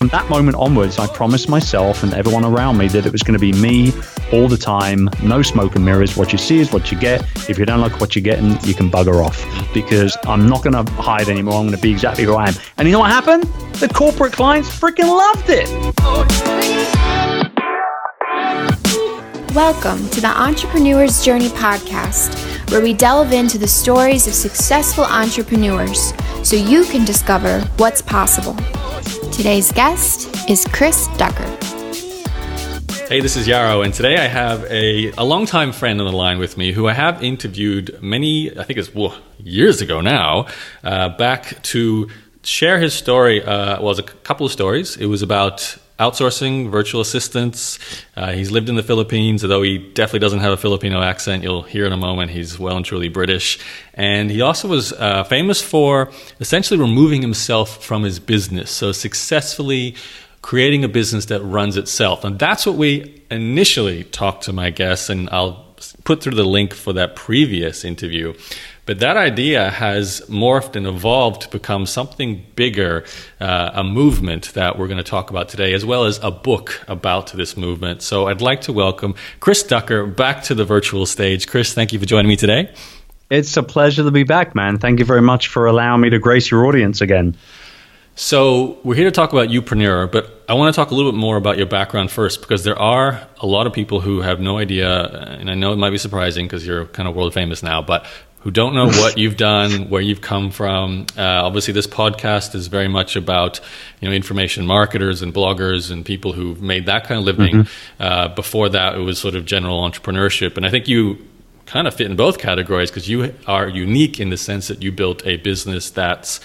From that moment onwards, I promised myself and everyone around me that it was going to be me all the time, no smoke and mirrors. What you see is what you get. If you don't like what you're getting, you can bugger off because I'm not going to hide anymore. I'm going to be exactly who I am. And you know what happened? The corporate clients freaking loved it. Welcome to the Entrepreneur's Journey podcast, where we delve into the stories of successful entrepreneurs so you can discover what's possible. Today's guest is Chris Ducker. Hey, this is Yaro, and today I have a, a longtime friend on the line with me who I have interviewed many, I think it's whoa, years ago now, uh, back to share his story. Uh, well, it was a couple of stories. It was about outsourcing virtual assistants. Uh, he's lived in the Philippines, although he definitely doesn't have a Filipino accent. You'll hear in a moment he's well and truly British. And he also was uh, famous for essentially removing himself from his business. So successfully creating a business that runs itself. And that's what we initially talked to my guests, and I'll put through the link for that previous interview. But that idea has morphed and evolved to become something bigger, uh, a movement that we're going to talk about today, as well as a book about this movement. So I'd like to welcome Chris Ducker back to the virtual stage. Chris, thank you for joining me today. It's a pleasure to be back, man. Thank you very much for allowing me to grace your audience again. So we're here to talk about Youpreneur, but I want to talk a little bit more about your background first because there are a lot of people who have no idea, and I know it might be surprising because you're kind of world famous now, but who don't know what you've done, where you've come from. Uh, obviously, this podcast is very much about you know information marketers and bloggers and people who've made that kind of living. Mm-hmm. Uh, before that, it was sort of general entrepreneurship, and I think you kind of fit in both categories because you are unique in the sense that you built a business that's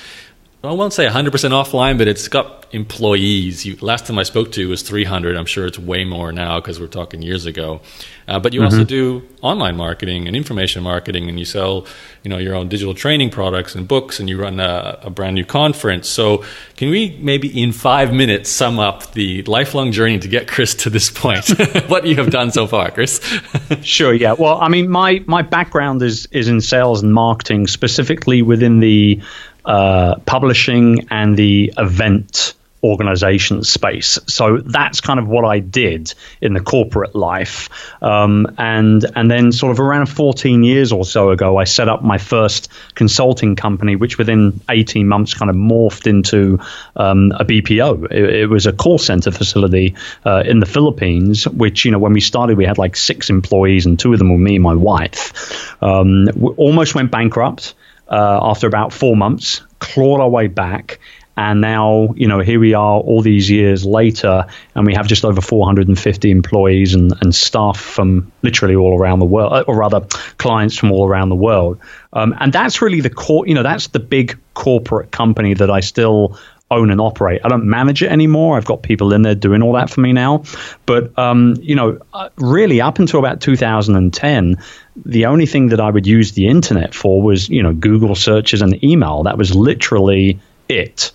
I won't say 100% offline, but it's got employees. You, last time I spoke to was 300. I'm sure it's way more now because we're talking years ago. Uh, but you mm-hmm. also do online marketing and information marketing, and you sell, you know, your own digital training products and books, and you run a, a brand new conference. So, can we maybe in five minutes sum up the lifelong journey to get Chris to this point? what you have done so far, Chris? sure. Yeah. Well, I mean, my my background is is in sales and marketing, specifically within the uh, publishing and the event organization space. So that's kind of what I did in the corporate life. Um, and and then sort of around 14 years or so ago, I set up my first consulting company, which within 18 months kind of morphed into um, a BPO. It, it, was a call center facility uh, in the Philippines, which you know when we started, we had like six employees, and two of them were me and my wife. Um, we almost went bankrupt uh, after about four months, clawed our way back. And now, you know, here we are all these years later, and we have just over 450 employees and, and staff from literally all around the world, or rather, clients from all around the world. Um, and that's really the core, you know, that's the big corporate company that I still own and operate. I don't manage it anymore. I've got people in there doing all that for me now. But um, you know, uh, really, up until about 2010, the only thing that I would use the internet for was you know Google searches and email. That was literally it.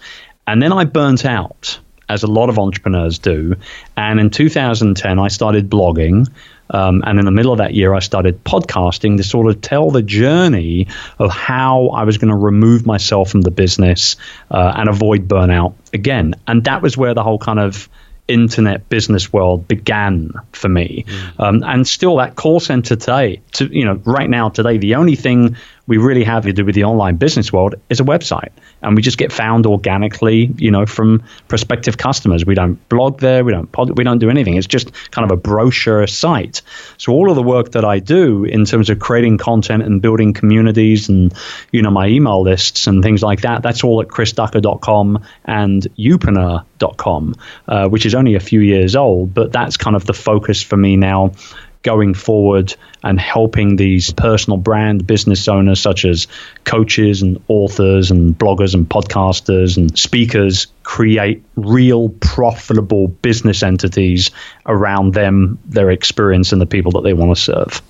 And then I burnt out, as a lot of entrepreneurs do. And in 2010, I started blogging. Um, and in the middle of that year, I started podcasting to sort of tell the journey of how I was going to remove myself from the business uh, and avoid burnout again. And that was where the whole kind of internet business world began for me. Mm. Um, and still, that call center today, to, you know, right now, today, the only thing we really have to do with the online business world is a website. And we just get found organically, you know, from prospective customers. We don't blog there, we don't pod, we don't do anything. It's just kind of a brochure site. So all of the work that I do in terms of creating content and building communities and, you know, my email lists and things like that, that's all at chrisducker.com and youpreneur.com, uh, which is only a few years old, but that's kind of the focus for me now going forward and helping these personal brand business owners, such as coaches and authors and bloggers and podcasters and speakers, create real profitable business entities around them, their experience, and the people that they want to serve.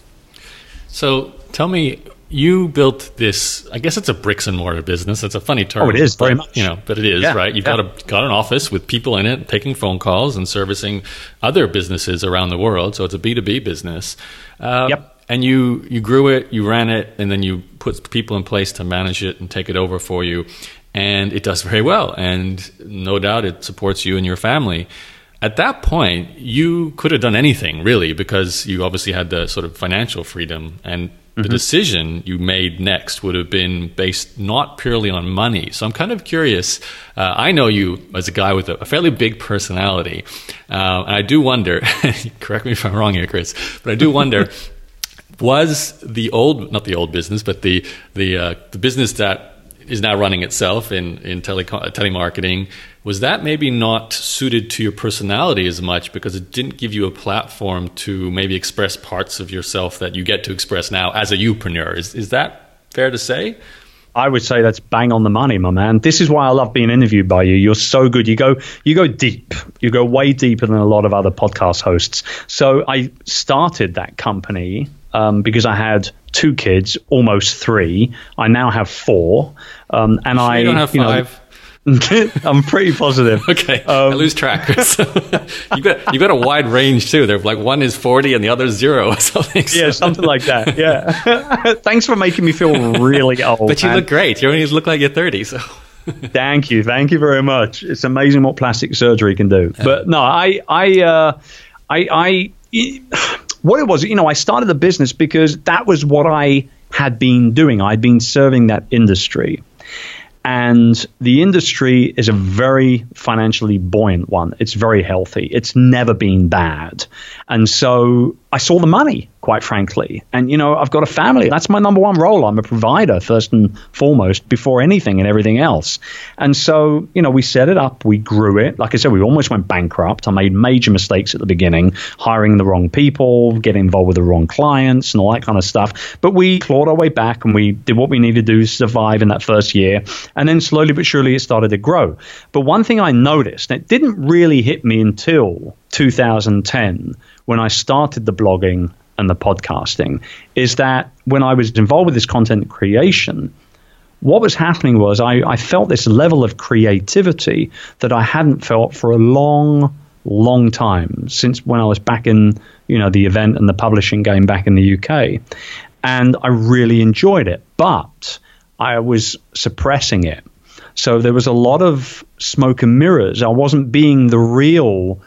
So tell me you built this i guess it's a bricks and mortar business. It's a funny term oh it is very much. you know but it is yeah, right? You've yeah. got a got an office with people in it taking phone calls and servicing other businesses around the world. So it's a b2b business. Uh, yep. and you you grew it you ran it and then you put people in place to manage it and take it over for you. And it does very well. And no doubt it supports you and your family. At that point, you could have done anything really because you obviously had the sort of financial freedom. And the mm-hmm. decision you made next would have been based not purely on money. So I'm kind of curious. Uh, I know you as a guy with a, a fairly big personality, uh, and I do wonder. correct me if I'm wrong here, Chris, but I do wonder. was the old, not the old business, but the the uh, the business that is now running itself in in tele- telemarketing was that maybe not suited to your personality as much because it didn't give you a platform to maybe express parts of yourself that you get to express now as a youpreneur? Is, is that fair to say? I would say that's bang on the money, my man. This is why I love being interviewed by you. You're so good. You go you go deep. You go way deeper than a lot of other podcast hosts. So I started that company um, because I had two kids, almost three. I now have four, um, and sure I you don't have five. Know, I'm pretty positive. okay, um, I lose track. you got you got a wide range too. They're like one is forty and the other is zero or something. So. Yeah, something like that. Yeah. Thanks for making me feel really old. but you man. look great. You only look like you're thirty. So. thank you, thank you very much. It's amazing what plastic surgery can do. But no, I I uh, I I what it was. You know, I started the business because that was what I had been doing. I'd been serving that industry. And the industry is a very financially buoyant one. It's very healthy. It's never been bad. And so I saw the money quite frankly. And, you know, I've got a family. That's my number one role. I'm a provider, first and foremost, before anything and everything else. And so, you know, we set it up, we grew it. Like I said, we almost went bankrupt. I made major mistakes at the beginning, hiring the wrong people, getting involved with the wrong clients, and all that kind of stuff. But we clawed our way back and we did what we needed to do to survive in that first year. And then slowly but surely it started to grow. But one thing I noticed, and it didn't really hit me until 2010 when I started the blogging and the podcasting is that when I was involved with this content creation, what was happening was I, I felt this level of creativity that I hadn't felt for a long, long time since when I was back in you know the event and the publishing game back in the UK, and I really enjoyed it, but I was suppressing it. So there was a lot of smoke and mirrors. I wasn't being the real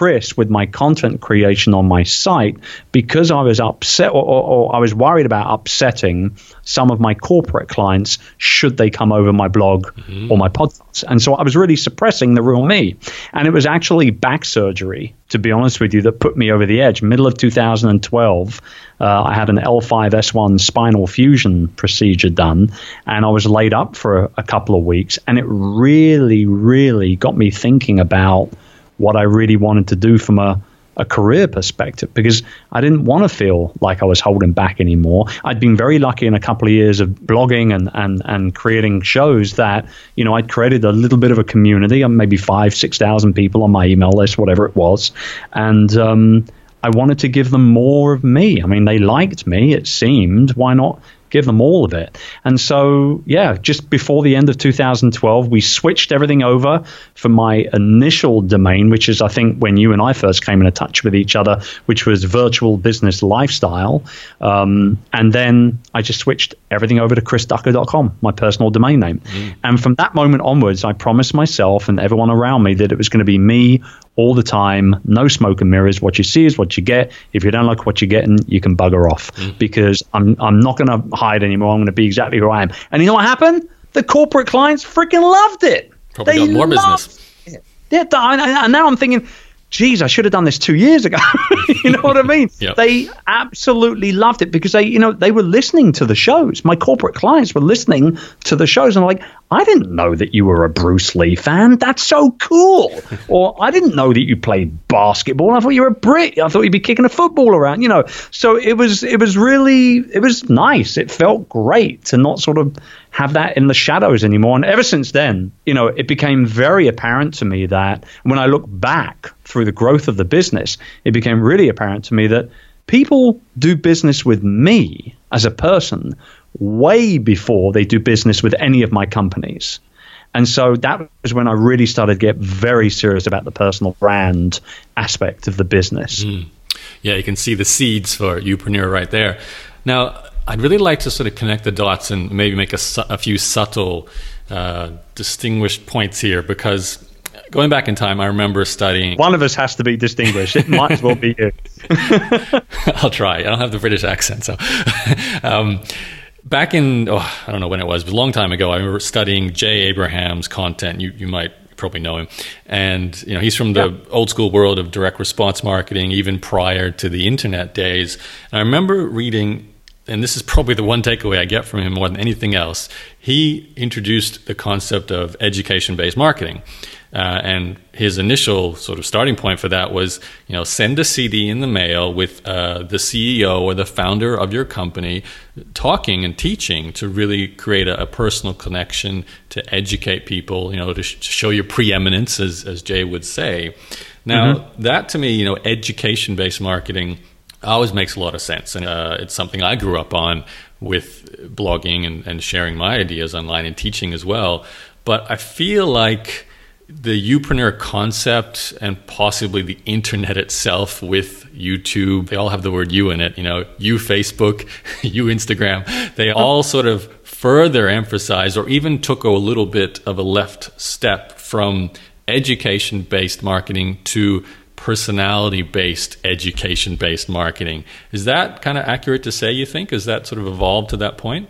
Chris with my content creation on my site because I was upset or, or, or, I was worried about upsetting some of my corporate clients should they come over my blog mm-hmm. or my podcast. And so I was really suppressing the real me. And it was actually back surgery, to be honest with you, that put me over the edge. Middle of 2012, uh, I had an L5S1 spinal fusion procedure done and I was laid up for a, a couple of weeks. And it really, really got me thinking about what I really wanted to do from a, a career perspective because I didn't want to feel like I was holding back anymore. I'd been very lucky in a couple of years of blogging and, and, and creating shows that, you know, I'd created a little bit of a community, of maybe five, 6,000 people on my email list, whatever it was. And, um, I wanted to give them more of me. I mean, they liked me, it seemed. Why not give them all of it. And so, yeah, just before the end of 2012, we switched everything over from my initial domain, which is, I think, when you and I first came into touch with each other, which was virtual business lifestyle. Um, and then I just switched everything over to chrisducker.com, my personal domain name. Mm. And from that moment onwards, I promised myself and everyone around me that it was going to be me all the time, no smoke and mirrors. What you see is what you get. If you don't like what you're getting, you can bugger off mm. because I'm I'm not going to hide anymore. I'm going to be exactly who I am. And you know what happened? The corporate clients freaking loved it. Probably they got more business. It. Yeah, and now I'm thinking geez, I should have done this two years ago. you know what I mean? Yep. They absolutely loved it because they, you know, they were listening to the shows. My corporate clients were listening to the shows and like, I didn't know that you were a Bruce Lee fan. That's so cool. or I didn't know that you played basketball. I thought you were a Brit. I thought you'd be kicking a football around, you know. So it was it was really it was nice. It felt great to not sort of have that in the shadows anymore. And ever since then, you know, it became very apparent to me that when I look back through the growth of the business, it became really apparent to me that people do business with me as a person way before they do business with any of my companies. And so that was when I really started to get very serious about the personal brand aspect of the business. Mm. Yeah, you can see the seeds for Youpreneur right there. Now, I'd really like to sort of connect the dots and maybe make a, a few subtle uh, distinguished points here because going back in time, I remember studying. One of us has to be distinguished. It might as well be you. I'll try. I don't have the British accent, so. um, back in, oh, I don't know when it was, but a long time ago, I remember studying Jay Abraham's content. You, you might probably know him. And, you know, he's from the yeah. old school world of direct response marketing, even prior to the internet days. And I remember reading and this is probably the one takeaway I get from him more than anything else. He introduced the concept of education based marketing. Uh, and his initial sort of starting point for that was, you know, send a CD in the mail with uh, the CEO or the founder of your company talking and teaching to really create a, a personal connection to educate people, you know, to, sh- to, show your preeminence, as, as Jay would say. Now, mm-hmm. that to me, you know, education based marketing always makes a lot of sense. And uh, it's something I grew up on with blogging and, and sharing my ideas online and teaching as well. But I feel like the youpreneur concept and possibly the internet itself with YouTube, they all have the word you in it, you know, you Facebook, you Instagram, they all sort of further emphasize or even took a little bit of a left step from education based marketing to personality based education based marketing. Is that kind of accurate to say, you think? Is that sort of evolved to that point?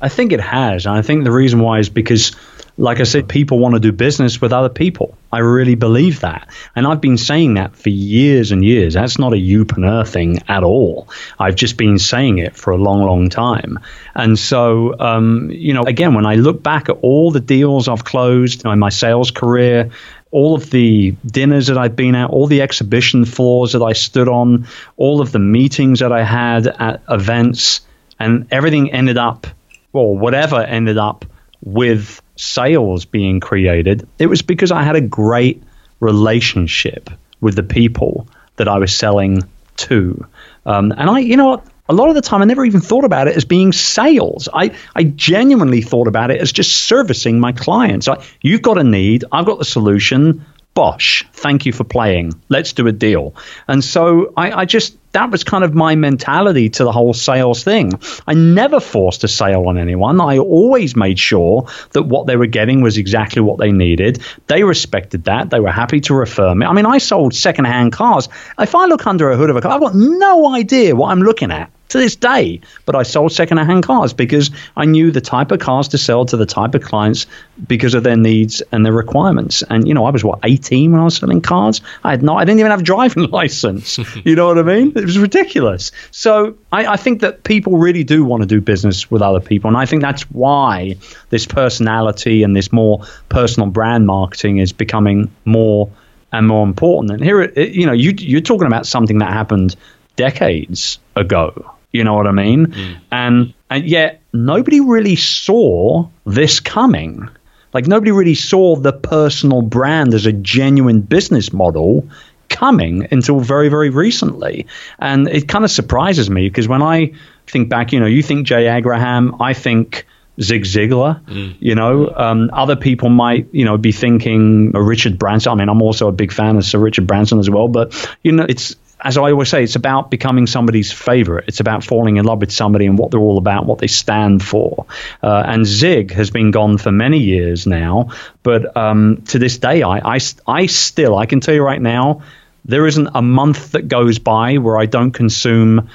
I think it has. And I think the reason why is because like I said, people want to do business with other people. I really believe that. And I've been saying that for years and years. That's not a youpreneur thing at all. I've just been saying it for a long, long time. And so, um, you know, again, when I look back at all the deals I've closed in my sales career, all of the dinners that I've been at, all the exhibition floors that I stood on, all of the meetings that I had at events, and everything ended up, or whatever ended up with sales being created, it was because I had a great relationship with the people that I was selling to. Um, and I, you know? A lot of the time, I never even thought about it as being sales. I, I genuinely thought about it as just servicing my clients. I, you've got a need, I've got the solution. Bosh, thank you for playing. Let's do a deal. And so I, I, just, that was kind of my mentality to the whole sales thing. I never forced a sale on anyone. I always made sure that what they were getting was exactly what they needed. They respected that. They were happy to refer me. I mean, I sold secondhand cars. If I look under a hood of a car, I've got no idea what I'm looking at to this day. But I sold second-hand cars because I knew the type of cars to sell to the type of clients because of their needs and their requirements. And you know, I was what 18 when I was selling cars. I had not. I didn't even have a driving license. you know what I mean? It was ridiculous. So I, I think that people really do want to do business with other people, and I think that's why this personality and this more personal brand marketing is becoming more and more important. And here, you know, you, you're talking about something that happened decades ago. You know what I mean? Mm. And and yet nobody really saw this coming. Like nobody really saw the personal brand as a genuine business model coming until very very recently. And it kind of surprises me because when I think back, you know, you think Jay Abraham, I think Zig Ziglar. Mm. You know, um, other people might, you know, be thinking Richard Branson. I mean, I'm also a big fan of Sir Richard Branson as well. But you know, it's as I always say, it's about becoming somebody's favorite. It's about falling in love with somebody and what they're all about, what they stand for. Uh, and Zig has been gone for many years now, but um, to this day, I, I, I still, I can tell you right now, there isn't a month that goes by where I don't consume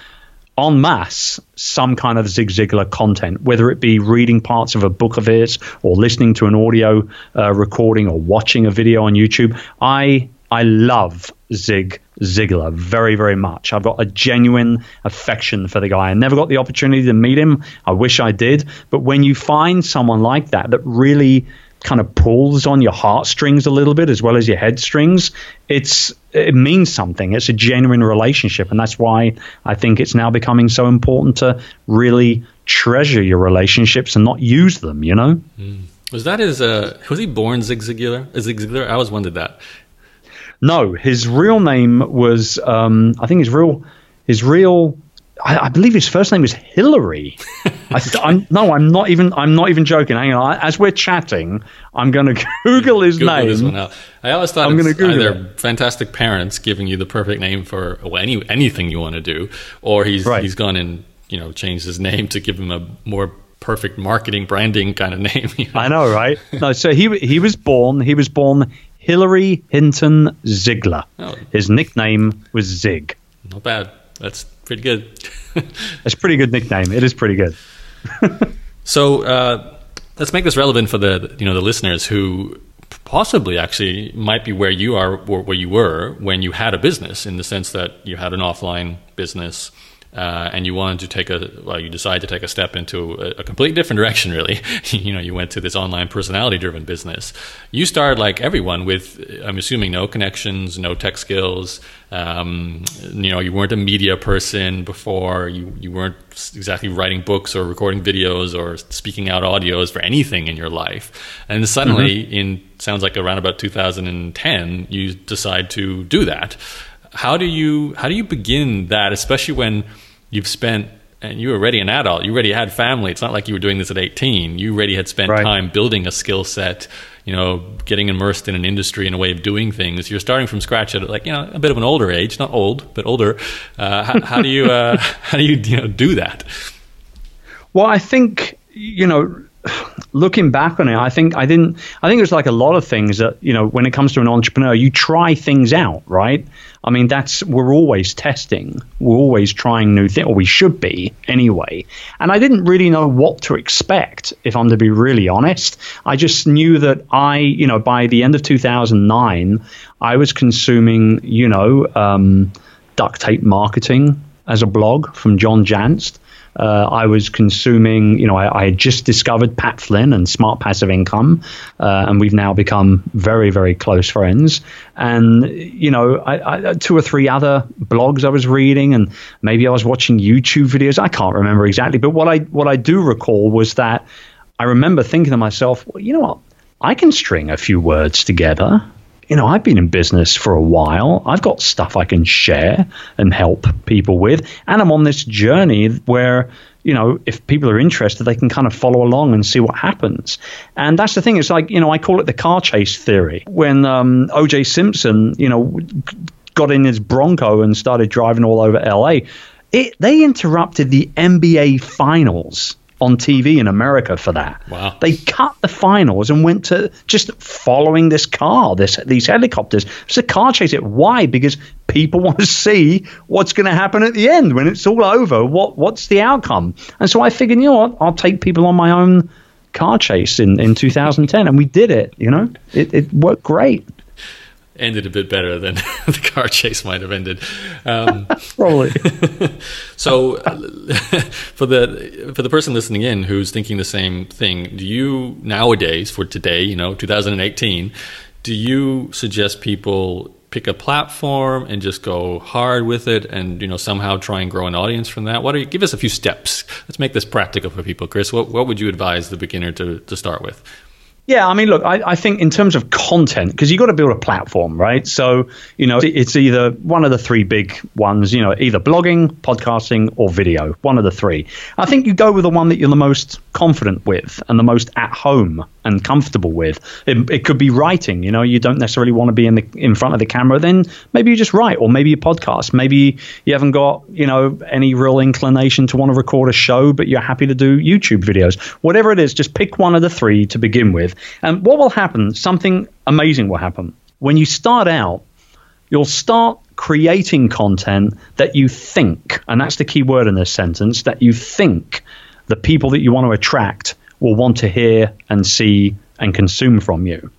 en masse some kind of Zig Ziglar content, whether it be reading parts of a book of his or listening to an audio uh, recording or watching a video on YouTube. I I love Zig Ziglar very, very much. I've got a genuine affection for the guy. I never got the opportunity to meet him. I wish I did. But when you find someone like that that really kind of pulls on your heartstrings a little bit as well as your headstrings, it's it means something. It's a genuine relationship, and that's why I think it's now becoming so important to really treasure your relationships and not use them. You know. Mm. Was that his? Uh, was he born Zig Ziglar? Zig Ziglar? I always wondered that. No, his real name was um, I think his real his real I, I, believe his first name was Hillary. I, am no, I'm not even. I'm not even joking. Hang on. As we're chatting, I'm going to Google his Google name. This one out. I always thought I'm it's Google either it. fantastic parents giving you the perfect name for any anything you want to do, or he's right. he's gone and you know changed his name to give him a more perfect marketing branding kind of name. You know? I know, right? No, so he he was born. He was born Hilary Hinton Ziglar. Oh. His nickname was Zig. Not bad. That's pretty good. That's a pretty good nickname. It is pretty good. so uh, let's make this relevant for the you know the listeners who possibly actually might be where you are or where you were when you had a business in the sense that you had an offline business uh, and you wanted to take a well you decided to take a step into a, a completely different direction really. You know you went to this online personality driven business. You started like everyone with i'm assuming no connections no tech skills. Um, you know you weren't a media person before. You, you weren't exactly writing books or recording videos or speaking out audios for anything in your life. And suddenly mm-hmm. in sounds like around about 2010 you decide to do that how do you how do you begin that, especially when you've spent and you were already an adult, you already had family. It's not like you were doing this at 18. You already had spent right. time building a skill set, you know, getting immersed in an industry and a way of doing things. You're starting from scratch at like, you know, a bit of an older age, not old, but older. Uh, how, how, do you, uh, how do you, you know, do that? Well, I think, you know, looking back on it, I think I didn't. I think there's like a lot of things that you know when it comes to an entrepreneur, you try things out, right? I mean, that's we're always testing, we're always trying new things, or we should be anyway. And I didn't really know what to expect, if I'm to be really honest. I just knew that I, you know, by the end of 2009, I was consuming, you know, um, duct tape marketing as a blog from John Jantsch. Uh, I was consuming, you know, I, I, had just discovered Pat Flynn and Smart Passive Income, uh, and we've now become very, very close friends. And, you know, I, I, two or three other blogs I was reading, and maybe I was watching YouTube videos. I can't remember exactly, but what I what I do recall was that I remember thinking to myself, well, you know what, I can string a few words together you know, I've been in business for a while. I've got stuff I can share and help people with. And I'm on this journey where, you know, if people are interested, they can kind of follow along and see what happens. And that's the thing. It's like, you know, I call it the car chase theory. When um, OJ Simpson, you know, got in his Bronco and started driving all over LA, it, they interrupted the NBA finals on TV in America for that. Wow. They cut the finals and went to just following this car, this these helicopters. It's a car chase. It why? Because people want to see what's going to happen at the end when it's all over. What what's the outcome? And so I figured, you know what? I'll take people on my own car chase in, in 2010 and we did it you know it, it worked great ended a bit better than the car chase might have ended. Um, Probably. so, for the for the person listening in who's thinking the same thing, do you nowadays for today, you know, 2018, do you suggest people pick a platform and just go hard with it, and you know somehow try and grow an audience from that? What are you? Give us a few steps. Let's make this practical for people, Chris. What what would you advise the beginner to to start with? Yeah, I mean, look, I, I think in terms of content, because you've got to build a platform, right? So, you know, it's either one of the three big ones, you know, either blogging, podcasting, or video, one of the three. I think you go with the one that you're the most confident with and the most at home and comfortable with. It, it could be writing, you know, you don't necessarily want to be in the in front of the camera, then maybe you just write, or maybe you podcast. Maybe you haven't got, you know, any real inclination to want to record a show, but you're happy to do YouTube videos. Whatever it is, just pick one of the three to begin with and what will happen? Something amazing will happen. When you start out, you'll start creating content that you think, and that's the key word in this sentence, that you think the people that you want to attract will want to hear and see and consume from you.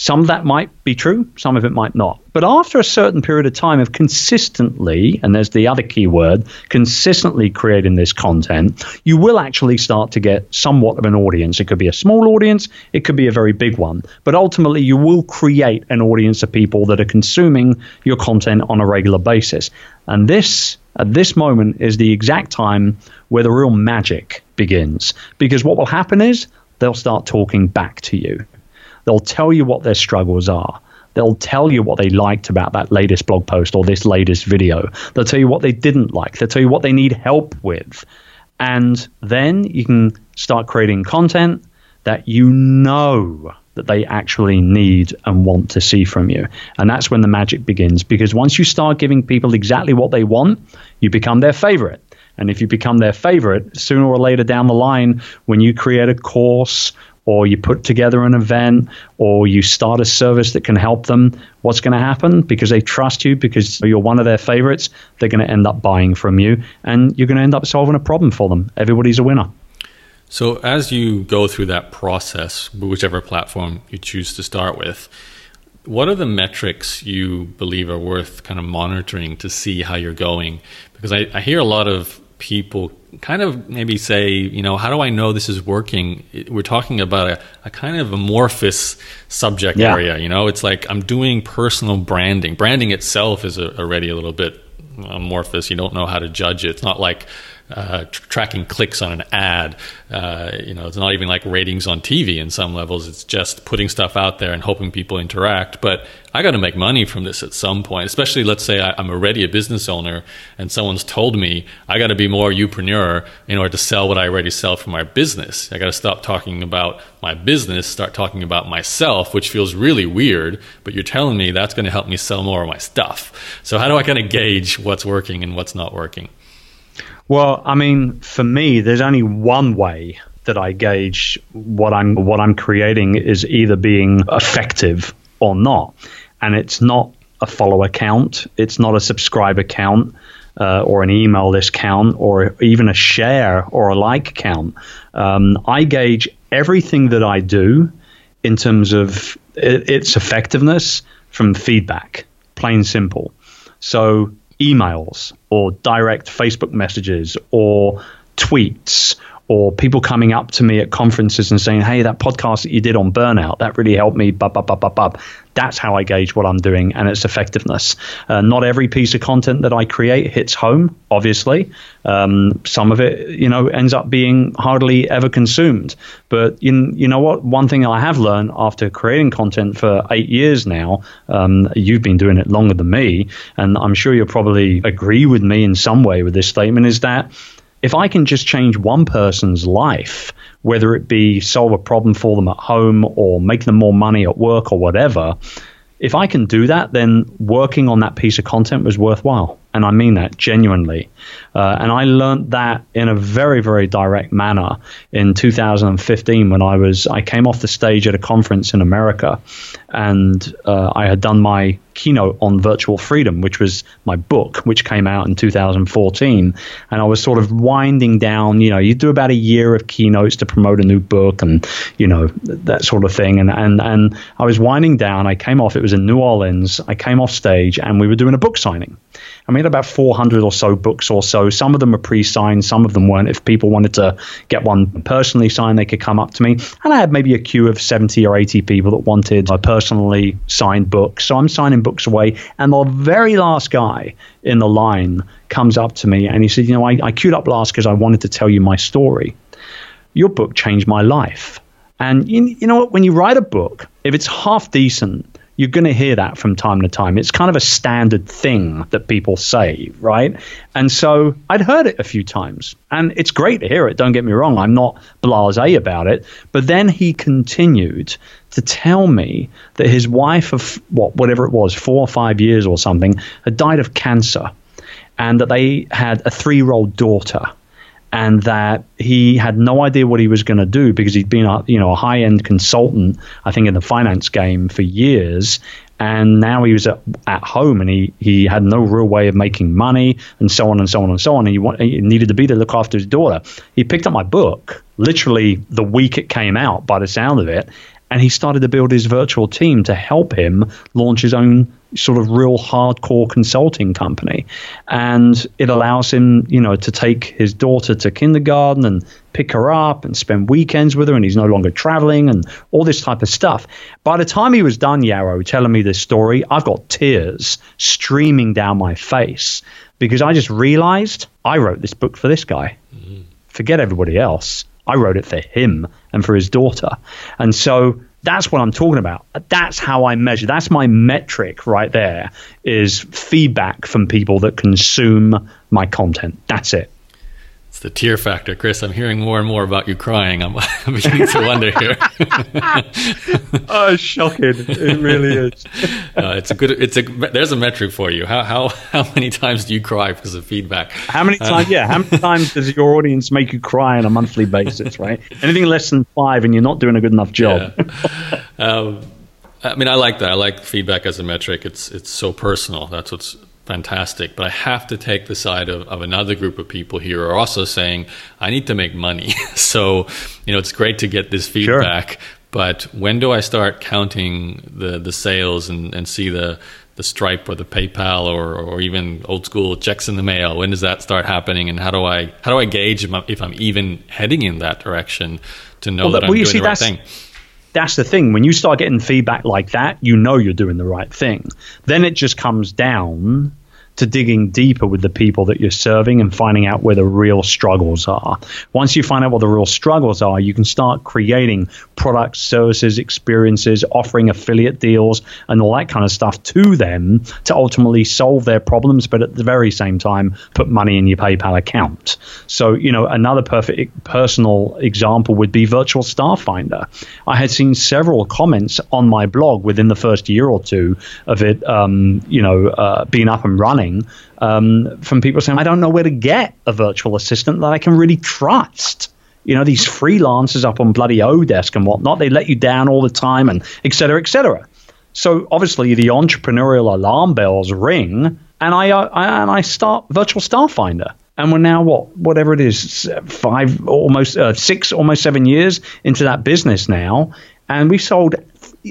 Some of that might be true, some of it might not. But after a certain period of time of consistently, and there's the other key word, consistently creating this content, you will actually start to get somewhat of an audience. It could be a small audience, it could be a very big one. But ultimately, you will create an audience of people that are consuming your content on a regular basis. And this, at this moment, is the exact time where the real magic begins. Because what will happen is they'll start talking back to you. They'll tell you what their struggles are. They'll tell you what they liked about that latest blog post or this latest video. They'll tell you what they didn't like. They'll tell you what they need help with. And then you can start creating content that you know that they actually need and want to see from you. And that's when the magic begins because once you start giving people exactly what they want, you become their favorite. And if you become their favorite, sooner or later down the line, when you create a course or you put together an event or you start a service that can help them, what's going to happen? Because they trust you, because you're one of their favorites, they're going to end up buying from you and you're going to end up solving a problem for them. Everybody's a winner. So, as you go through that process, whichever platform you choose to start with, what are the metrics you believe are worth kind of monitoring to see how you're going? Because I, I hear a lot of people kind of maybe say, you know, how do I know this is working? We're talking about a, a kind of amorphous subject yeah. area. You know, it's like I'm doing personal branding. Branding itself is a, already a little bit amorphous. You don't know how to judge it. It's not like uh, tr- tracking clicks on an ad. Uh, you know, it's not even like ratings on TV in some levels. It's just putting stuff out there and hoping people interact. But I got to make money from this at some point, especially let's say I, am already a business owner and someone's told me I got to be more youpreneur in order to sell what I already sell for my business. I got to stop talking about my business, start talking about myself, which feels really weird, but you're telling me that's going to help me sell more of my stuff. So how do I kind of gauge what's working and what's not working? Well, I mean, for me, there's only one way that I gauge what I'm what I'm creating is either being effective or not, and it's not a follower count, it's not a subscriber count. Uh, or an email list count, or even a share or a like count. Um, I gauge everything that I do in terms of its effectiveness from feedback, plain simple. So emails or direct Facebook messages or tweets or people coming up to me at conferences and saying, "Hey, that podcast that you did on burnout that really helped me." Bub, bub, bub, bub, bub. That's how I gauge what I'm doing and its effectiveness. Uh, not every piece of content that I create hits home. Obviously, um, some of it, you know, ends up being hardly ever consumed. But you, you know what? One thing I have learned after creating content for eight years now, um, you've been doing it longer than me, and I'm sure you'll probably agree with me in some way with this statement. Is that if I can just change one person's life, whether it be solve a problem for them at home or make them more money at work or whatever, if I can do that, then working on that piece of content was worthwhile. And I mean that genuinely. Uh, and I learned that in a very, very direct manner in 2015 when I was, I came off the stage at a conference in America and uh, I had done my keynote on virtual freedom, which was my book, which came out in 2014. And I was sort of winding down, you know, you do about a year of keynotes to promote a new book and, you know, that sort of thing. And, and, and I was winding down. I came off, it was in New Orleans. I came off stage and we were doing a book signing. I mean, about 400 or so books or so. Some of them are pre signed, some of them weren't. If people wanted to get one personally signed, they could come up to me. And I had maybe a queue of 70 or 80 people that wanted a personally signed book. So I'm signing books away. And the very last guy in the line comes up to me and he said, You know, I, I queued up last because I wanted to tell you my story. Your book changed my life. And you, you know what? When you write a book, if it's half decent, you're going to hear that from time to time. It's kind of a standard thing that people say, right? And so I'd heard it a few times, and it's great to hear it. Don't get me wrong, I'm not blasé about it. But then he continued to tell me that his wife of what whatever it was, four or five years or something, had died of cancer, and that they had a three-year-old daughter and that he had no idea what he was going to do because he'd been a you know a high end consultant I think in the finance game for years and now he was at, at home and he, he had no real way of making money and so on and so on and so on and he, want, he needed to be to look after his daughter. He picked up my book literally the week it came out by the sound of it and he started to build his virtual team to help him launch his own sort of real hardcore consulting company. And it allows him you know to take his daughter to kindergarten and pick her up and spend weekends with her and he's no longer traveling and all this type of stuff. By the time he was done Yaro telling me this story i've got tears streaming down my face because i just realized i wrote this book for this guy. Mm-hmm. forget everybody else. I wrote it for him and for his daughter and so that's what I'm talking about. That's how I measure. That's my metric right there is feedback from people that consume my content. That's it. It's the tear factor, Chris. I'm hearing more and more about you crying. I'm, I'm beginning to wonder here. oh, shocking! It really is. Uh, it's a good. It's a. There's a metric for you. How how how many times do you cry because of feedback? How many times? Uh, yeah. How many times does your audience make you cry on a monthly basis? Right. Anything less than five, and you're not doing a good enough job. Yeah. Um, I mean, I like that. I like feedback as a metric. It's it's so personal. That's what's fantastic. But I have to take the side of, of another group of people here who are also saying, I need to make money. so, you know, it's great to get this feedback. Sure. But when do I start counting the, the sales and, and see the, the Stripe or the PayPal or, or even old school checks in the mail? When does that start happening? And how do I how do I gauge if I'm even heading in that direction to know well, that I'm doing see, the right thing? that's the thing. When you start getting feedback like that, you know you're doing the right thing. Then it just comes down to digging deeper with the people that you're serving and finding out where the real struggles are. Once you find out what the real struggles are, you can start creating products, services, experiences, offering affiliate deals, and all that kind of stuff to them to ultimately solve their problems, but at the very same time, put money in your PayPal account. So, you know, another perfect personal example would be Virtual Staff Finder. I had seen several comments on my blog within the first year or two of it, um, you know, uh, being up and running um, from people saying, I don't know where to get a virtual assistant that I can really trust. You know, these freelancers up on bloody Odesk and whatnot, they let you down all the time and et cetera, et cetera. So obviously the entrepreneurial alarm bells ring and I, uh, I and I start Virtual Staff Finder and we're now what whatever it is five almost uh, six almost seven years into that business now and we've sold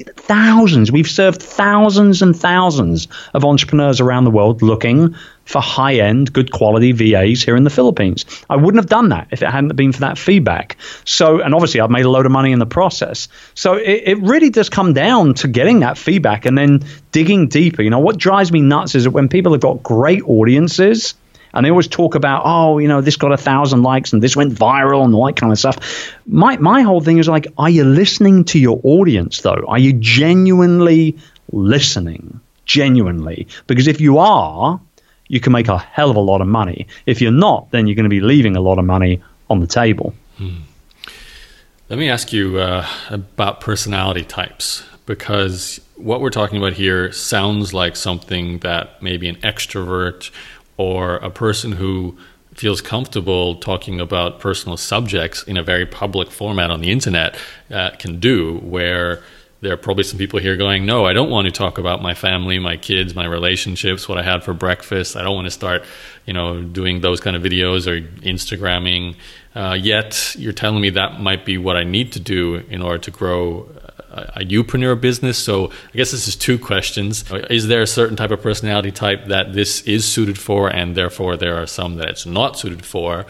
thousands, we've served thousands and thousands of entrepreneurs around the world looking for high end, good quality VAs here in the Philippines. I wouldn't have done that if it hadn't been for that feedback. So, and obviously, I've made a load of money in the process. So, it, it really does come down to getting that feedback and then digging deeper. You know, what drives me nuts is that when people have got great audiences, and they always talk about, oh, you know, this got a thousand likes and this went viral and all that kind of stuff. My my whole thing is like, are you listening to your audience though? Are you genuinely listening? Genuinely, because if you are, you can make a hell of a lot of money. If you're not, then you're going to be leaving a lot of money on the table. Hmm. Let me ask you uh, about personality types because what we're talking about here sounds like something that maybe an extrovert or a person who feels comfortable talking about personal subjects in a very public format on the internet uh, can do where there are probably some people here going no i don't want to talk about my family my kids my relationships what i had for breakfast. I don't want to start you know doing those kind of videos or instagramming. Uh, yet you're telling me that might be what i need to do in order to grow a youpreneur business. So I guess this is two questions. Is there a certain type of personality type that this is suited for, and therefore there are some that it's not suited for?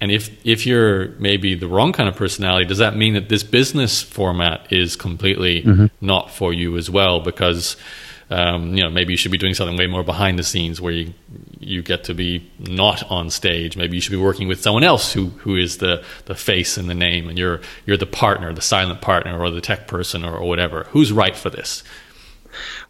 And if if you're maybe the wrong kind of personality, does that mean that this business format is completely mm-hmm. not for you as well? Because um, you know, maybe you should be doing something way more behind the scenes where you you get to be not on stage. Maybe you should be working with someone else who who is the the face and the name, and you're you're the partner, the silent partner, or the tech person, or, or whatever. Who's right for this?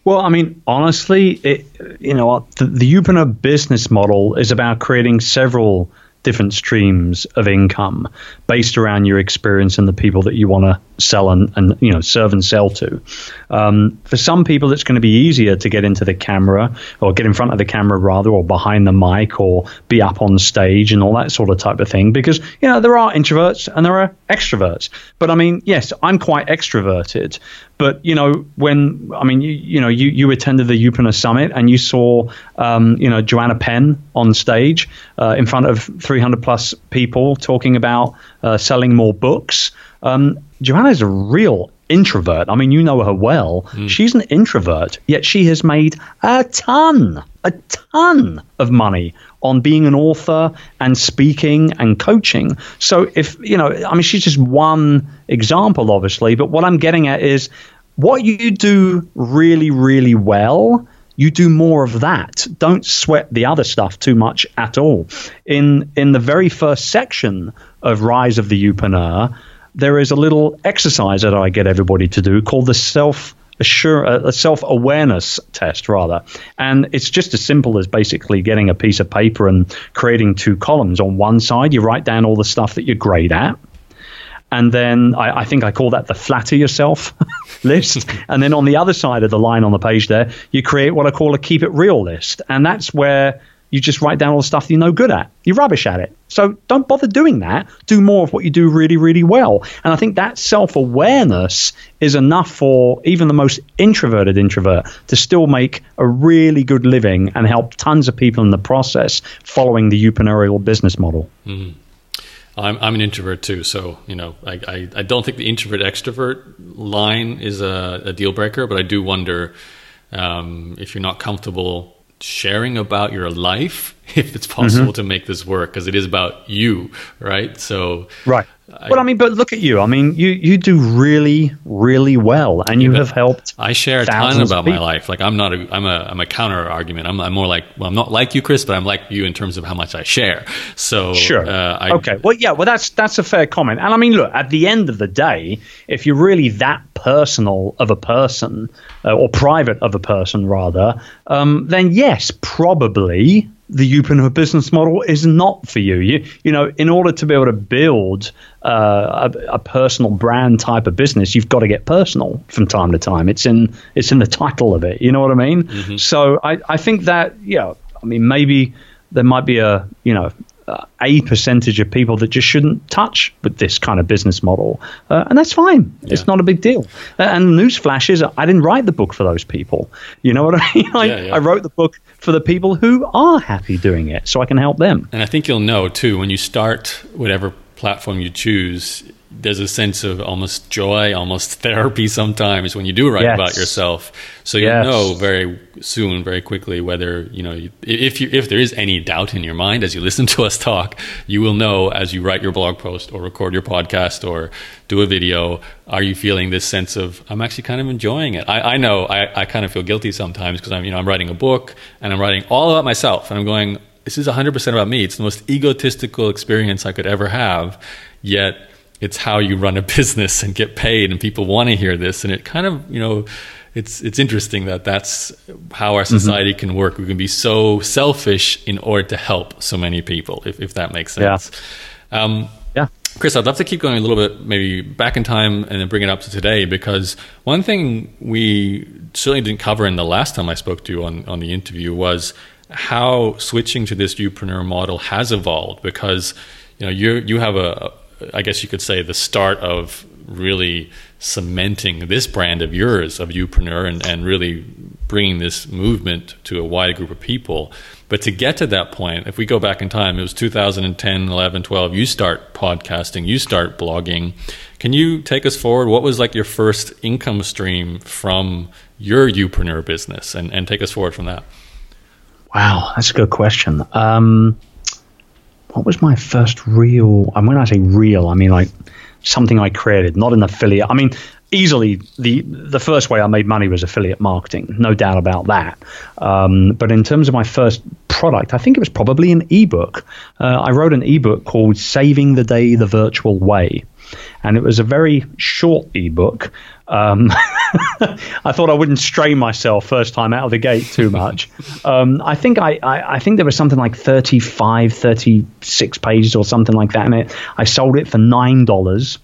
Well, I mean, honestly, it, you know, the, the Youpreneur business model is about creating several different streams of income based around your experience and the people that you want to sell and, and you know serve and sell to. Um, for some people, it's going to be easier to get into the camera or get in front of the camera rather, or behind the mic, or be up on stage and all that sort of type of thing. Because you know there are introverts and there are extroverts. But I mean, yes, I'm quite extroverted. But you know, when I mean, you, you know, you you attended the Youpreneur Summit and you saw, um, you know, Joanna Penn on stage uh, in front of 300 plus people talking about uh, selling more books. Um, Joanna is a real introvert. I mean, you know her well. Mm. She's an introvert, yet she has made a ton, a ton of money on being an author and speaking and coaching. So, if, you know, I mean, she's just one example, obviously, but what I'm getting at is what you do really, really well. You do more of that. Don't sweat the other stuff too much at all. In in the very first section of Rise of the Youpreneur, there is a little exercise that I get everybody to do called the self assure uh, a self awareness test rather, and it's just as simple as basically getting a piece of paper and creating two columns. On one side, you write down all the stuff that you're great at. And then I, I think I call that the flatter yourself list. and then on the other side of the line on the page there, you create what I call a keep it real list. And that's where you just write down all the stuff you're no good at. You're rubbish at it. So don't bother doing that. Do more of what you do really, really well. And I think that self awareness is enough for even the most introverted introvert to still make a really good living and help tons of people in the process following the entrepreneurial business model. Mm-hmm. I'm, I'm an introvert too, so you know I, I, I don't think the introvert extrovert line is a, a deal breaker, but I do wonder um, if you're not comfortable sharing about your life if it's possible mm-hmm. to make this work because it is about you right? So right. I, well i mean but look at you. I mean you you do really really well and you have helped i share a ton about my life. Like i'm not a i'm a i'm a counter argument. I'm, I'm more like well i'm not like you chris but i'm like you in terms of how much i share. So sure. uh, I, okay. Well yeah well that's that's a fair comment. And i mean look at the end of the day if you're really that personal of a person uh, or private of a person rather um, then yes probably the Youpreneur business model is not for you. You, you know, in order to be able to build uh, a, a, personal brand type of business, you've got to get personal from time to time. It's in it's in the title of it. You know what I mean? Mm-hmm. So I, I think that yeah, I mean maybe there might be a you know a percentage of people that just shouldn't touch with this kind of business model, uh, and that's fine. Yeah. It's not a big deal. Uh, and news flashes, I didn't write the book for those people. You know what I mean? I, yeah, yeah. I wrote the book for the people who are happy doing it, so I can help them. And I think you'll know too when you start whatever platform you choose there's a sense of almost joy, almost therapy sometimes when you do write yes. about yourself. So you yes. know very soon, very quickly whether you know if you if there is any doubt in your mind as you listen to us talk, you will know as you write your blog post or record your podcast or do a video. Are you feeling this sense of I'm actually kind of enjoying it? I, I know I, I kind of feel guilty sometimes because I'm you know I'm writing a book and I'm writing all about myself and I'm going this is 100% about me. It's the most egotistical experience I could ever have. Yet it's how you run a business and get paid and people want to hear this and it kind of you know it's it's interesting that that's how our mm-hmm. society mm-hmm. can work we can be so selfish in order to help so many people if, if that makes sense yeah. Um, yeah chris i'd love to keep going a little bit maybe back in time and then bring it up to today because one thing we certainly didn't cover in the last time i spoke to you on, on the interview was how switching to this youpreneur model has evolved because you know you you have a, I guess you could say, the start of really cementing this brand of yours, of Youpreneur, and, and really bringing this movement to a wide group of people. But to get to that point, if we go back in time, it was 2010, 11, 12, you start podcasting, you start blogging. Can you take us forward? What was like your first income stream from your Youpreneur business and, and take us forward from that? Wow, that's a good question. Um, what was my first real? And when I say real, I mean like something I created, not an affiliate. I mean, easily the the first way I made money was affiliate marketing, no doubt about that. Um, but in terms of my first product, I think it was probably an ebook. Uh, I wrote an ebook called "Saving the Day the Virtual Way." And it was a very short ebook. Um, I thought I wouldn't strain myself first time out of the gate too much. um, I think I, I, I, think there was something like 35, 36 pages or something like that in it. I sold it for nine dollars.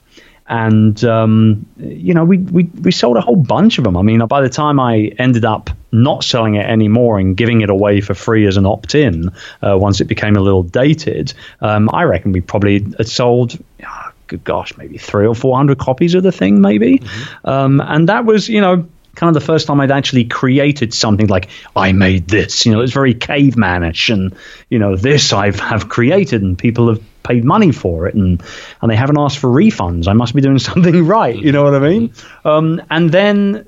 And um, you know, we, we we sold a whole bunch of them. I mean, by the time I ended up not selling it anymore and giving it away for free as an opt-in, uh, once it became a little dated, um, I reckon we probably had sold good gosh, maybe three or four hundred copies of the thing, maybe. Mm-hmm. Um, and that was, you know, kind of the first time I'd actually created something like I made this. You know, it was very cavemanish, and you know, this I've have created, and people have paid money for it, and and they haven't asked for refunds. I must be doing something right. You know what I mean? Mm-hmm. Um, and then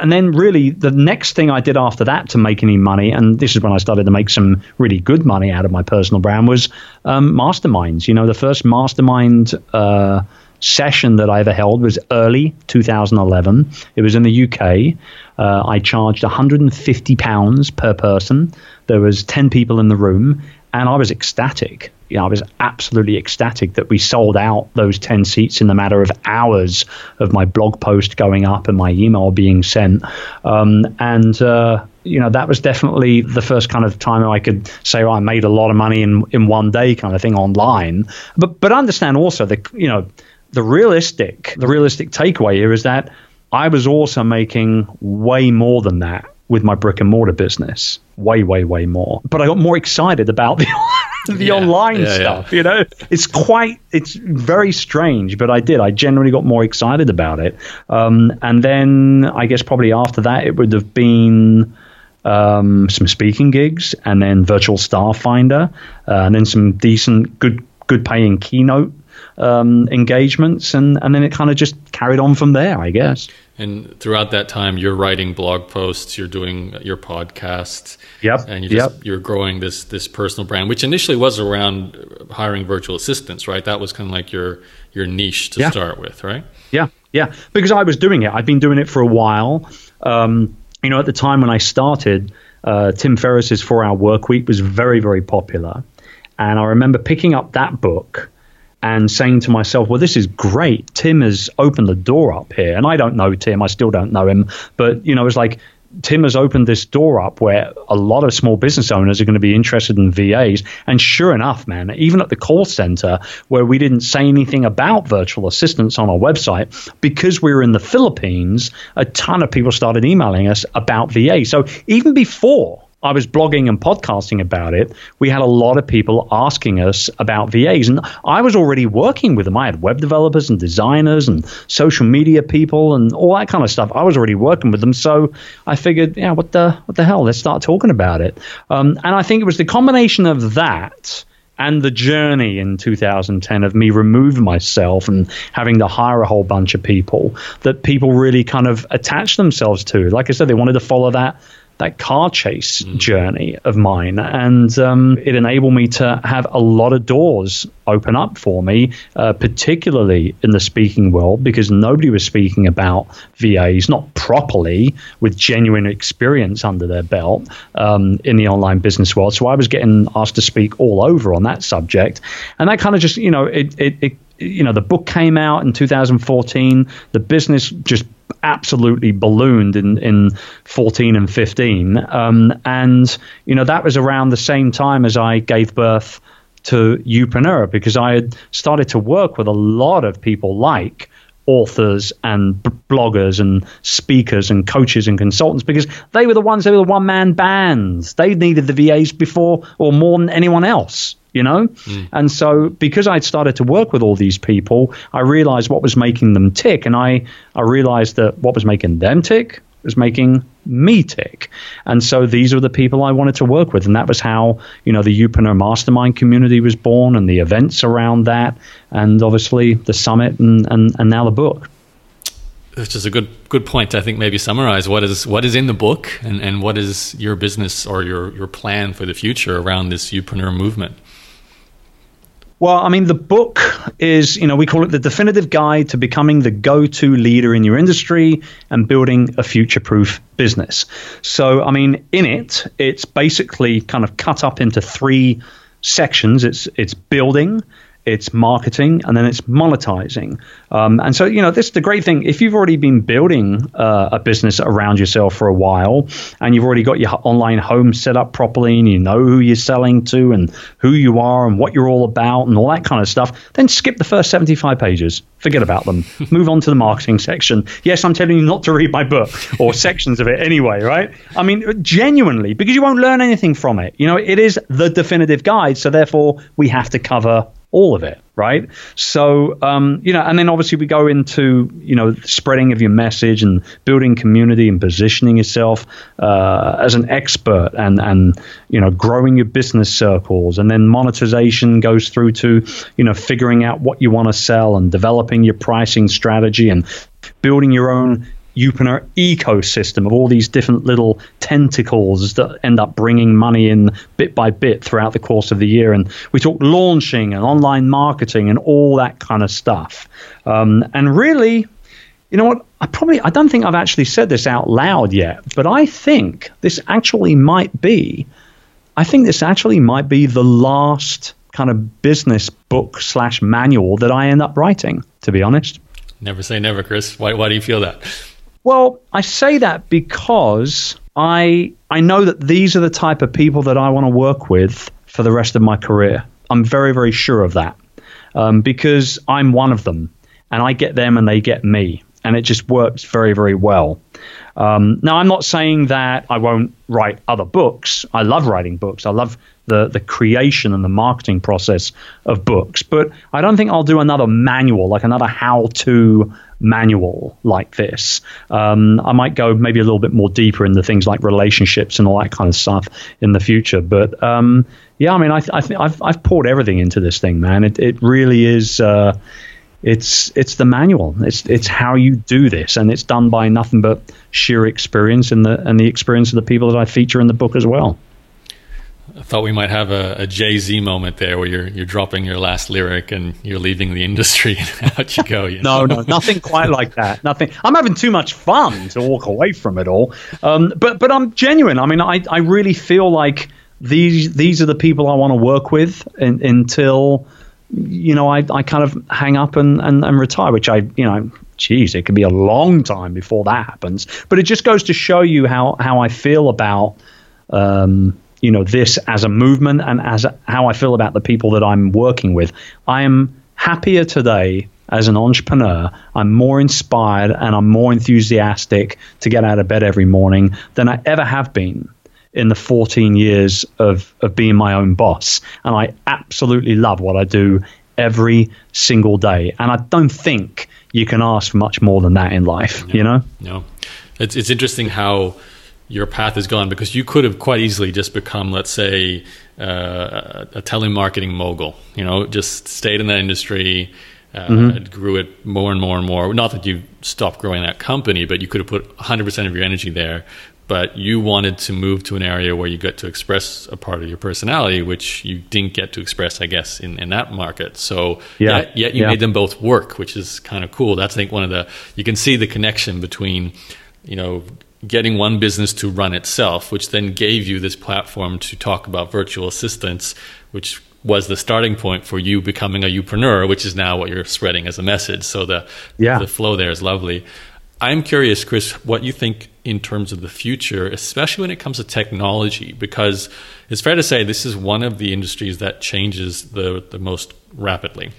and then really the next thing I did after that to make any money, and this is when I started to make some really good money out of my personal brand, was um, masterminds. You know, the first mastermind. Uh, session that I ever held was early 2011. It was in the UK. Uh, I charged 150 pounds per person. There was 10 people in the room, and I was ecstatic you know, I was absolutely ecstatic that we sold out those 10 seats in the matter of hours of my blog post going up and my email being sent. Um, and, uh, you know, that was definitely the first kind of time I could say, oh, I made a lot of money in, in one day kind of thing online. But, but understand also that, you know, the realistic, the realistic takeaway here is that I was also making way more than that with my brick and mortar business. Way, way, way more. But I got more excited about the the yeah, online yeah, stuff. You know, it's quite, it's very strange, but I did. I generally got more excited about it. Um, and then I guess probably after that, it would have been. Um, some speaking gigs, and then Virtual Staff Finder, uh, and then some decent, good, good paying keynote um, engagements, and and then it kind of just carried on from there, I guess. And throughout that time, you're writing blog posts, you're doing your podcasts, yep, and you just, yep. you're growing this this personal brand, which initially was around hiring virtual assistants, right? That was kind of like your your niche to yeah. start with, right? Yeah, yeah, because I was doing it. I've been doing it for a while. Um, you know, at the time when I started, uh, Tim Ferriss's Four Hour Work Week was very, very popular, and I remember picking up that book and saying to myself, well, this is great. Tim has opened the door up here. And I don't know Tim, I still don't know him. But, you know, it's like Tim has opened this door up where a lot of small business owners are going to be interested in VAs. And sure enough, man, even at the call center where we didn't say anything about virtual assistants on our website, because we were in the Philippines, a ton of people started emailing us about VA. So even before I was blogging and podcasting about it, we had a lot of people asking us about VAs. And I was already working with them. I had web developers and designers and social media people and all that kind of stuff. I was already working with them. So I figured, yeah, what the what the hell? Let's start talking about it. Um, and I think it was the combination of that and the journey in 2010 of me removing myself and having to hire a whole bunch of people that people really kind of attached themselves to. Like I said, they wanted to follow that that car chase mm. journey of mine, and um, it enabled me to have a lot of doors open up for me, uh, particularly in the speaking world, because nobody was speaking about VAs not properly with genuine experience under their belt um, in the online business world. So I was getting asked to speak all over on that subject, and that kind of just you know it, it, it you know the book came out in 2014 the business just absolutely ballooned in, in 14 and 15. Um, and, you know, that was around the same time as I gave birth to Youpreneur because I had started to work with a lot of people like authors and b- bloggers and speakers and coaches and consultants because they were the ones they were the one man bands. They needed the VAs before or more than anyone else you know? Mm. And so because I'd started to work with all these people, I realized what was making them tick. And I, I realized that what was making them tick was making me tick. And so these are the people I wanted to work with. And that was how, you know, the Youpreneur Mastermind community was born and the events around that. And obviously the summit and, and, and now the book which is a good good point to I think maybe summarize what is what is in the book and, and what is your business or your your plan for the future around this Youpreneur movement. Well, I mean, the book is, you know, we call it the definitive guide to becoming the go to leader in your industry and building a future proof business. So, I mean, in it, it's basically kind of cut up into three sections it's, it's building, it's marketing, and then it's monetizing. Um, and so, you know, this is the great thing. If you've already been building uh, a business around yourself for a while, and you've already got your online home set up properly, and you know who you're selling to, and who you are, and what you're all about, and all that kind of stuff, then skip the first 75 pages. Forget about them. Move on to the marketing section. Yes, I'm telling you not to read my book or sections of it anyway, right? I mean, genuinely, because you won't learn anything from it. You know, it is the definitive guide, so therefore we have to cover all of it, right? So, um, you know, and then obviously we go into, you know, spreading of your message and building community and positioning yourself uh, as an expert and, and, you know, growing your business circles. And then monetization goes through to, you know, figuring out what you want to sell and developing your pricing strategy and building your own Youpreneur ecosystem of all these different little tentacles that end up bringing money in bit by bit throughout the course of the year. And we talk launching and online marketing and all that kind of stuff. Um, and really, you know what? I probably I don't think I've actually said this out loud yet, but I think this actually might be. I think this actually might be the last kind of business book slash manual that I end up writing, to be honest. Never say never, Chris. Why, why do you feel that? Well, I say that because I I know that these are the type of people that I want to work with for the rest of my career. I'm very very sure of that um, because I'm one of them, and I get them and they get me, and it just works very very well. Um, now, I'm not saying that I won't write other books. I love writing books. I love the the creation and the marketing process of books. But I don't think I'll do another manual, like another how to manual like this. Um, I might go maybe a little bit more deeper into things like relationships and all that kind of stuff in the future. But um, yeah, I mean, I, I think I've I've poured everything into this thing, man. It it really is. Uh, it's it's the manual. It's it's how you do this, and it's done by nothing but sheer experience and the and the experience of the people that I feature in the book as well. I thought we might have a, a Jay Z moment there, where you're you're dropping your last lyric and you're leaving the industry. and Out you go. You know? no, no, nothing quite like that. Nothing. I'm having too much fun to walk away from it all. Um, but but I'm genuine. I mean, I I really feel like these these are the people I want to work with in, until you know I, I kind of hang up and, and, and retire, which I you know geez, it could be a long time before that happens. But it just goes to show you how how I feel about. Um, you know this as a movement and as a, how I feel about the people that I'm working with. I am happier today as an entrepreneur. I'm more inspired and I'm more enthusiastic to get out of bed every morning than I ever have been in the 14 years of, of being my own boss. And I absolutely love what I do every single day. And I don't think you can ask for much more than that in life, no, you know? No. It's, it's interesting how your path is gone because you could have quite easily just become, let's say, uh, a telemarketing mogul. You know, just stayed in that industry, uh, mm-hmm. grew it more and more and more. Not that you stopped growing that company, but you could have put 100% of your energy there. But you wanted to move to an area where you get to express a part of your personality, which you didn't get to express, I guess, in, in that market. So yeah, yet, yet you yeah. made them both work, which is kind of cool. That's I think one of the you can see the connection between you know getting one business to run itself, which then gave you this platform to talk about virtual assistants, which was the starting point for you becoming a youpreneur, which is now what you're spreading as a message. So the yeah. the flow there is lovely. I'm curious, Chris, what you think in terms of the future, especially when it comes to technology, because it's fair to say this is one of the industries that changes the, the most rapidly.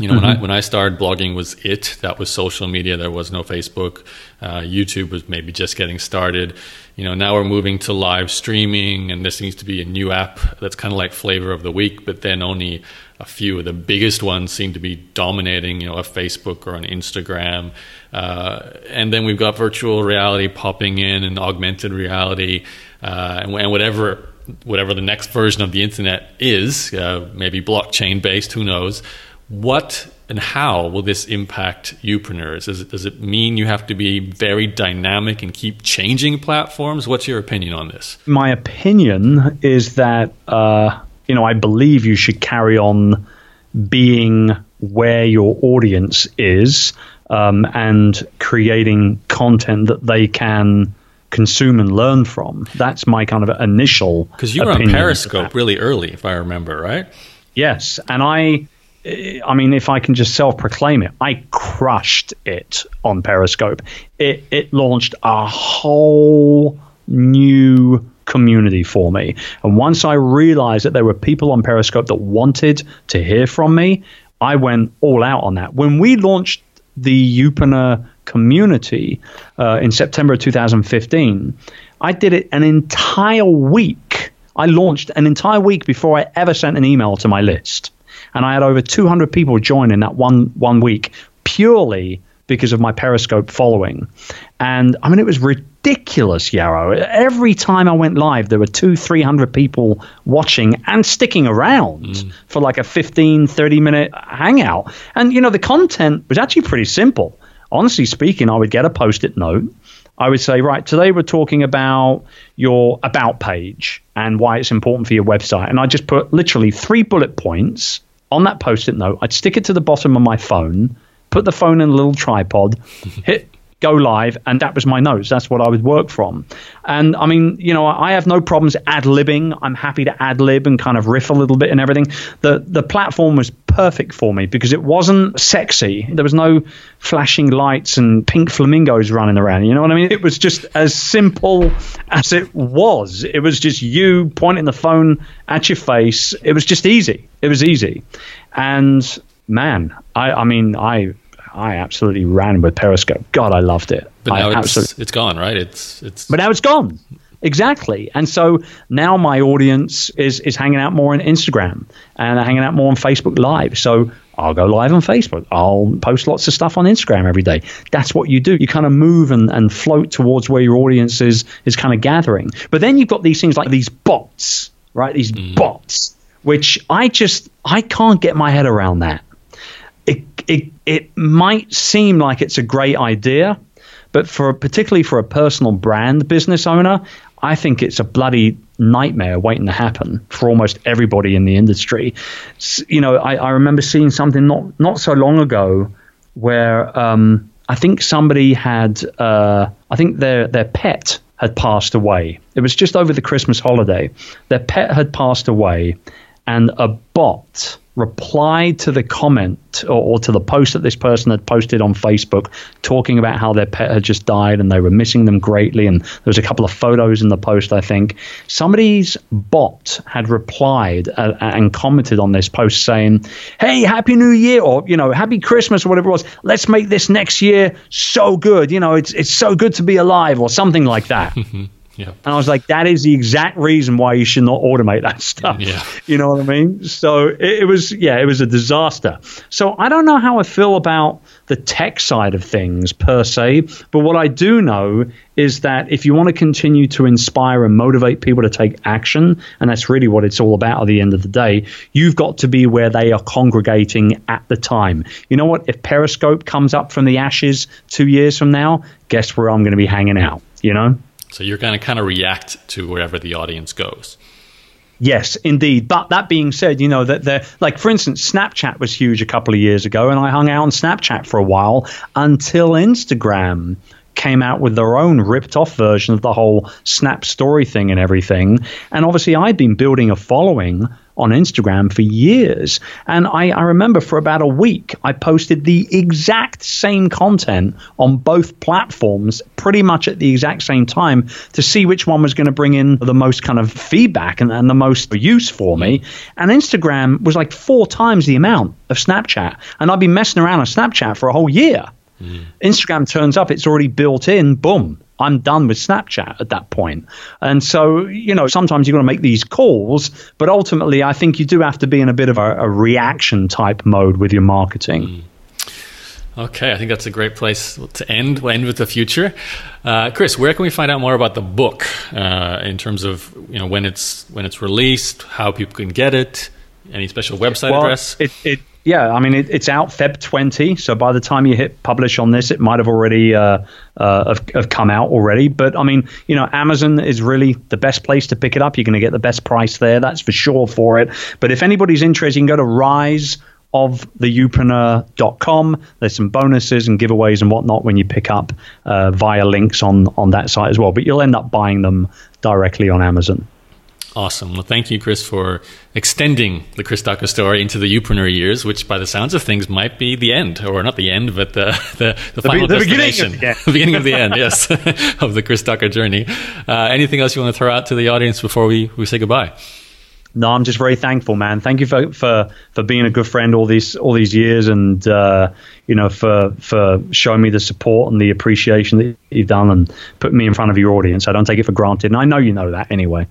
You know, mm-hmm. when I when I started blogging was it. That was social media. There was no Facebook. Uh, YouTube was maybe just getting started. You know, now we're moving to live streaming, and there seems to be a new app that's kind of like flavor of the week. But then only a few of the biggest ones seem to be dominating. You know, a Facebook or an Instagram, uh, and then we've got virtual reality popping in and augmented reality, uh, and, and whatever whatever the next version of the internet is, uh, maybe blockchain based. Who knows? What and how will this impact youpreneurs? Does it, does it mean you have to be very dynamic and keep changing platforms? What's your opinion on this? My opinion is that, uh, you know, I believe you should carry on being where your audience is um, and creating content that they can consume and learn from. That's my kind of initial. Because you were on Periscope really early, if I remember, right? Yes. And I I mean, if I can just self proclaim it, I crushed it on Periscope. It, it launched a whole new community for me. And once I realized that there were people on Periscope that wanted to hear from me, I went all out on that. When we launched the Youpreneur community uh, in September of 2015, I did it an entire week. I launched an entire week before I ever sent an email to my list and I had over 200 people join in that one one week purely because of my Periscope following. And I mean, it was ridiculous, Yaro. Every time I went live, there were two, 300 people watching and sticking around mm. for like a 15, 30 minute hangout. And, you know, the content was actually pretty simple. Honestly speaking, I would get a post it note. I would say, right, today we're talking about your about page and why it's important for your website. And I just put literally three bullet points on that post-it note. I'd stick it to the bottom of my phone, put the phone in a little tripod, hit go live, and that was my notes. That's what I would work from. And I mean, you know, I have no problems ad libbing. I'm happy to ad lib and kind of riff a little bit and everything. The the platform was perfect for me because it wasn't sexy. There was no flashing lights and pink flamingos running around. You know what I mean? It was just as simple as it was. It was just you pointing the phone at your face. It was just easy. It was easy. And man, I, I mean, I I absolutely ran with Periscope. God, I loved it. But now I it's, it's gone, right? It's it's. But now it's gone. Exactly. And so now my audience is is hanging out more on Instagram and they're hanging out more on Facebook Live. So I'll go live on Facebook. I'll post lots of stuff on Instagram every day. That's what you do. You kind of move and, and float towards where your audience is is kind of gathering. But then you've got these things like these bots, right? These mm. bots, which I just I can't get my head around that. It it it might seem like it's a great idea, but for particularly for a personal brand business owner, I think it's a bloody nightmare waiting to happen for almost everybody in the industry. You know, I, I remember seeing something not not so long ago where um, I think somebody had, uh, I think their their pet had passed away. It was just over the Christmas holiday. Their pet had passed away, and a bot replied to the comment or, or, to the post that this person had posted on Facebook talking about how their pet had just died and they were missing them greatly. And there was a couple of photos in the post, I think. Somebody's bot had replied uh, and commented on this post saying, Hey, Happy New Year, or, you know, Happy Christmas, or whatever it was. Let's make this next year so good. You know, it's, it's so good to be alive, or something like that. Yeah. And I was like, that is the exact reason why you should not automate that stuff. Yeah. You know what I mean? So it, it, was, yeah, it was a disaster. So I don't know how I feel about the tech side of things per se, but what I do know is that if you want to continue to inspire and motivate people to take action, and that's really what it's all about at the end of the day, you've got to be where they are congregating at the time. You know what? If Periscope comes up from the ashes two years from now, guess where I'm going to be hanging out, you know? So you're going to kind of react to wherever the audience goes. Yes, indeed. But that being said, you know that they're like, for instance, Snapchat was huge a couple of years ago, and I hung out on Snapchat for a while until Instagram came out with their own ripped off version of the whole Snap story thing and everything. And obviously, I'd been building a following on Instagram for years. And I, I, remember for about a week, I posted the exact same content on both platforms pretty much at the exact same time to see which one was going to bring in the most kind of feedback and, and the most use for me. And Instagram was like four times the amount of Snapchat. And I've been messing around on Snapchat for a whole year. Mm. Instagram turns up, it's already built in, boom, I'm done with Snapchat at that point. And so, you know, sometimes you've got to make these calls, but ultimately, I think you do have to be in a bit of a, a reaction type mode with your marketing. Mm. Okay, I think that's a great place to end. We'll end with the future. Uh, Chris, where can we find out more about the book uh, in terms of you know when it's when it's released, how people can get it, any special website well, address? It, it yeah, I mean, it, it's out Feb 20. So by the time you hit publish on this, it might have already uh, uh, have, have come out already. But I mean, you know, Amazon is really the best place to pick it up. You're going to get the best price there. That's for sure for it. But if anybody's interested, you can go to rise of theyoupreneur.com. There's some bonuses and giveaways and whatnot when you pick up uh, via links on, on that site as well. But you'll end up buying them directly on Amazon. Awesome. Well, thank you, Chris, for extending the Chris Ducker story into the Youpreneur years, which, by the sounds of things, might be the end, or not the end, but the the, the, the final be, the destination, beginning the, beginning of the end, yes, of the Chris Ducker journey. Uh, anything else you want to throw out to the audience before we, we say goodbye? No, I'm just very thankful, man. Thank you for for, for being a good friend all these all these years, and uh, you know for for showing me the support and the appreciation that you've done, and putting me in front of your audience. I don't take it for granted, and I know you know that anyway.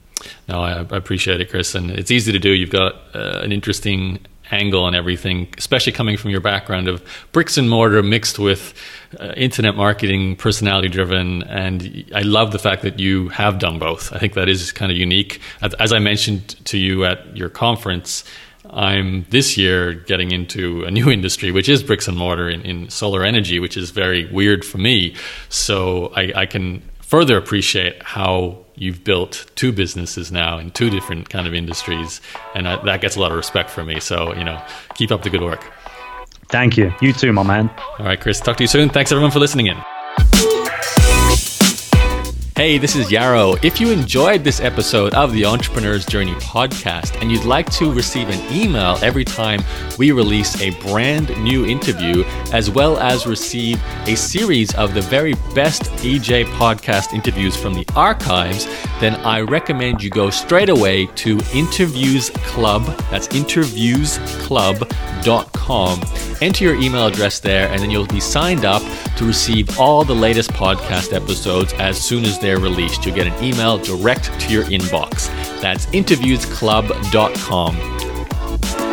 No, I, I appreciate it, Chris, and it's easy to do. You've got uh, an interesting angle and everything, especially coming from your background of bricks and mortar mixed with uh, internet marketing, personality driven. And I love the fact that you have done both. I think that is kind of unique. As I mentioned to you at your conference, I'm this year getting into a new industry, which is bricks and mortar in, in solar energy, which is very weird for me. So I, I can further appreciate how you've built two businesses now in two different kind of industries, and I, that gets a lot of respect from me. So you know, keep up the good work. Thank you. You too, my man. All right, Chris. Talk to you soon. Thanks everyone for listening in. Hey, this is Yaro. If you enjoyed this episode of the Entrepreneur's Journey podcast and you'd like to receive an email every time we release a brand new interview, as well as receive a series of the very best EJ podcast interviews from the archives, then I recommend you go straight away to Interviews Club. That's interviewsclub.com. Enter your email address there, and then you'll be signed up to receive all the latest podcast episodes as soon as they're released. You'll get an email direct to your inbox. That's interviewsclub.com.